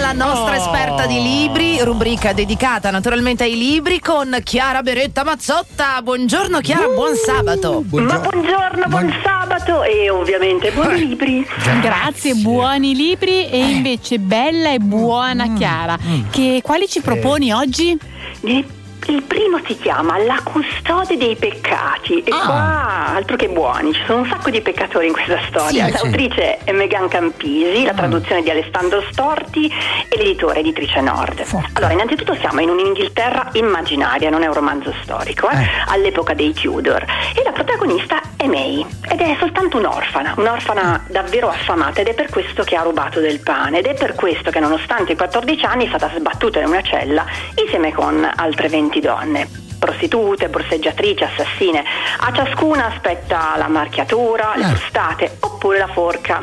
Mazzotta di Libri, rubrica dedicata naturalmente ai libri con Chiara Beretta Mazzotta. Buongiorno Chiara, buon sabato. Ma buongiorno, buon sabato e ovviamente buoni libri. Grazie, buoni libri e invece bella e buona Chiara. Che, quali ci proponi oggi? Di- Il primo si chiama La custode dei peccati e Ah. qua altro che buoni, ci sono un sacco di peccatori in questa storia. Sì, sì. L'autrice è Megan Campisi, la traduzione di Alessandro Storti e l'editore editrice Nord. Allora, innanzitutto siamo in un'Inghilterra immaginaria, non è un romanzo storico, eh, all'epoca dei Tudor e la protagonista è May ed è soltanto un'orfana, un'orfana davvero affamata ed è per questo che ha rubato del pane ed è per questo che nonostante i 14 anni è stata sbattuta in una cella insieme con altre 20 donne prostitute, borseggiatrici, assassine. A ciascuna aspetta la marchiatura, le frustate oppure la forca.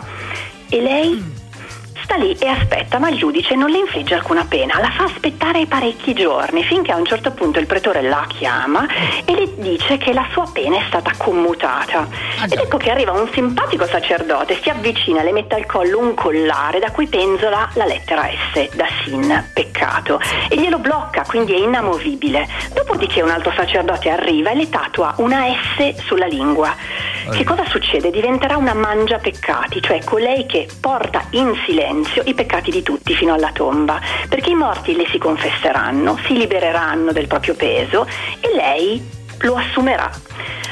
E lei sta lì e aspetta, ma il giudice non le infligge alcuna pena, la fa aspettare parecchi giorni, finché a un certo punto il pretore la chiama e le dice che la sua pena è stata commutata. Ed ecco che arriva un simpatico sacerdote, si avvicina, le mette al collo un collare da cui penzola la lettera S, da sin, peccato, e glielo blocca, quindi è inamovibile. Dopodiché un altro sacerdote arriva e le tatua una S sulla lingua. Che cosa succede? Diventerà una mangia peccati, cioè colei che porta in silenzio i peccati di tutti fino alla tomba, perché i morti le si confesseranno, si libereranno del proprio peso e lei lo assumerà.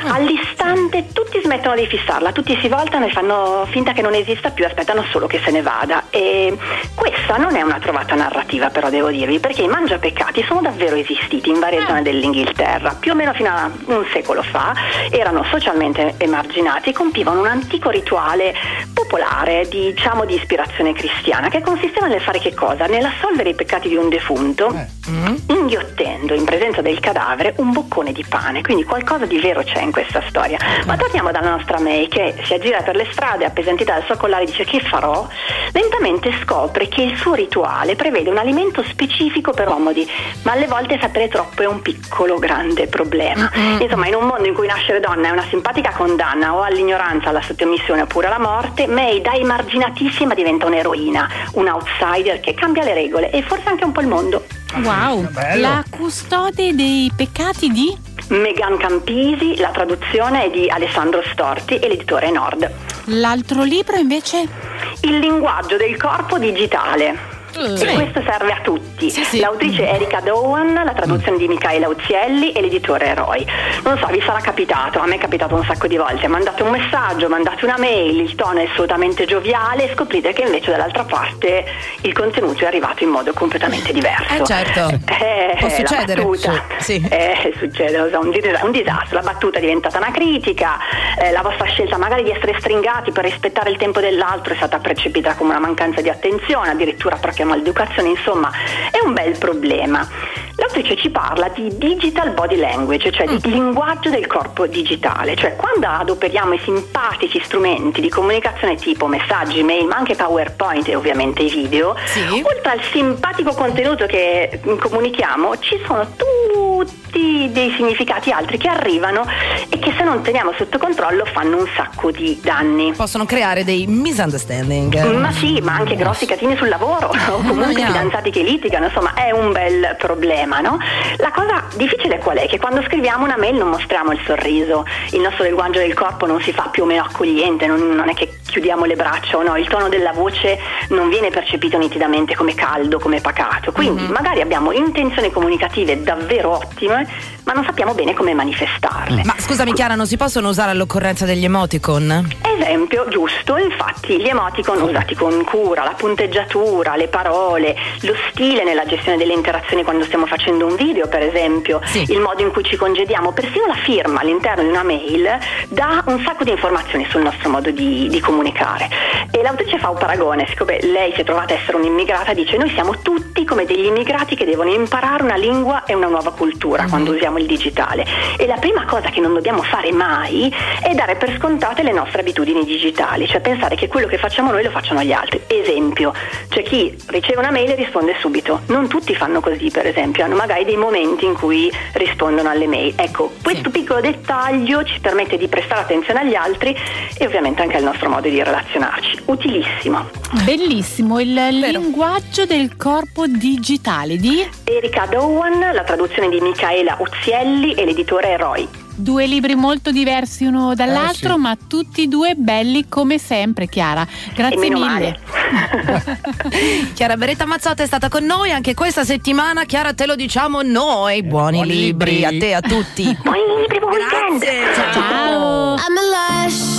All'istante tutti smettono di fissarla, tutti si voltano e fanno finta che non esista più, aspettano solo che se ne vada. E questa non è una trovata narrativa, però devo dirvi, perché i mangiapeccati sono davvero esistiti in varie zone dell'Inghilterra, più o meno fino a un secolo fa, erano socialmente emarginati e compivano un antico rituale popolare, diciamo di ispirazione cristiana, che consisteva nel fare che cosa? Nell'assolvere i peccati di un defunto, inghiottendo in presenza del cadavere un boccone di pane, quindi qualcosa di vero c'è in questa storia. Ma torniamo dalla nostra May che si aggira per le strade appesantita dal suo collare e dice che farò? Lentamente scopre che il suo rituale prevede un alimento specifico per comodi, ma alle volte sapere troppo è un piccolo grande problema. Insomma, in un mondo in cui nascere donna è una simpatica condanna o all'ignoranza, alla sottomissione oppure alla morte, May da emarginatissima diventa un'eroina, un outsider che cambia le regole e forse anche un po' il mondo. Wow, bello. la custode dei peccati di? Megan Campisi, la traduzione è di Alessandro Storti e l'editore è Nord. L'altro libro invece? Il linguaggio del corpo digitale. E questo serve a tutti. Sì, sì. L'autrice è Erika Dowan, la traduzione di Michaela Uzielli e l'editore è Roy. Non so, vi sarà capitato, a me è capitato un sacco di volte. Mandate un messaggio, mandate una mail, il tono è assolutamente gioviale e scoprite che invece dall'altra parte il contenuto è arrivato in modo completamente diverso. Eh, certo. Eh, Può la succedere. battuta. Sì. Eh, succede, un, dis- un disastro. La battuta è diventata una critica, eh, la vostra scelta magari di essere stringati per rispettare il tempo dell'altro è stata percepita come una mancanza di attenzione, addirittura proprio maleducazione, insomma, è un bel problema. L'autrice ci parla di digital body language, cioè di linguaggio del corpo digitale, cioè quando adoperiamo i simpatici strumenti di comunicazione tipo messaggi, mail, ma anche PowerPoint e ovviamente i video, Sì. oltre al simpatico contenuto che mm, comunichiamo, ci sono tutti dei significati altri che arrivano e che se non teniamo sotto controllo fanno un sacco di danni. Possono creare dei misunderstanding. Ma sì, ma anche grossi catini sul lavoro o comunque fidanzati che litigano, insomma è un bel problema, no? La cosa difficile qual è? Che quando scriviamo una mail non mostriamo il sorriso, il nostro linguaggio del corpo non si fa più o meno accogliente, non, non è che chiudiamo le braccia o no, il tono della voce non viene percepito nitidamente come caldo, come pacato, quindi magari abbiamo intenzioni comunicative davvero ottime, ma non sappiamo bene come manifestarle. Ma scusami Chiara, non si possono usare all'occorrenza degli emoticon? Esempio giusto, infatti gli emoticon usati con cura, la punteggiatura, le parole, lo stile nella gestione delle interazioni quando stiamo facendo un video per esempio, Sì. il modo in cui ci congediamo, persino la firma all'interno di una mail dà un sacco di informazioni sul nostro modo di, di comunicare. E l'autrice fa un paragone, siccome lei si è trovata a essere un'immigrata, dice noi siamo tutti come degli immigrati che devono imparare una lingua e una nuova cultura quando usiamo il digitale. E la prima cosa che non dobbiamo fare mai è dare per scontate le nostre abitudini digitali, cioè pensare che quello che facciamo noi lo facciano gli altri. Esempio, c'è chi riceve una mail e risponde subito. Non tutti fanno così, per esempio, hanno magari dei momenti in cui rispondono alle mail. Ecco, questo piccolo dettaglio ci permette di prestare attenzione agli altri e ovviamente anche al nostro modo modi di relazionarci. Utilissimo. Bellissimo, il linguaggio del corpo digitale di Erika Dowan, la traduzione di Michaela Uzzielli e l'editore è Roy. Due libri molto diversi uno dall'altro, Eh, sì. ma tutti e due belli come sempre, Chiara. Grazie mille. Chiara Beretta Mazzotta è stata con noi anche questa settimana. Chiara, te lo diciamo noi. Buoni, buoni libri. libri. a te e a tutti. Buoni libri, buon weekend! Grazie. Ciao. I'm a lush.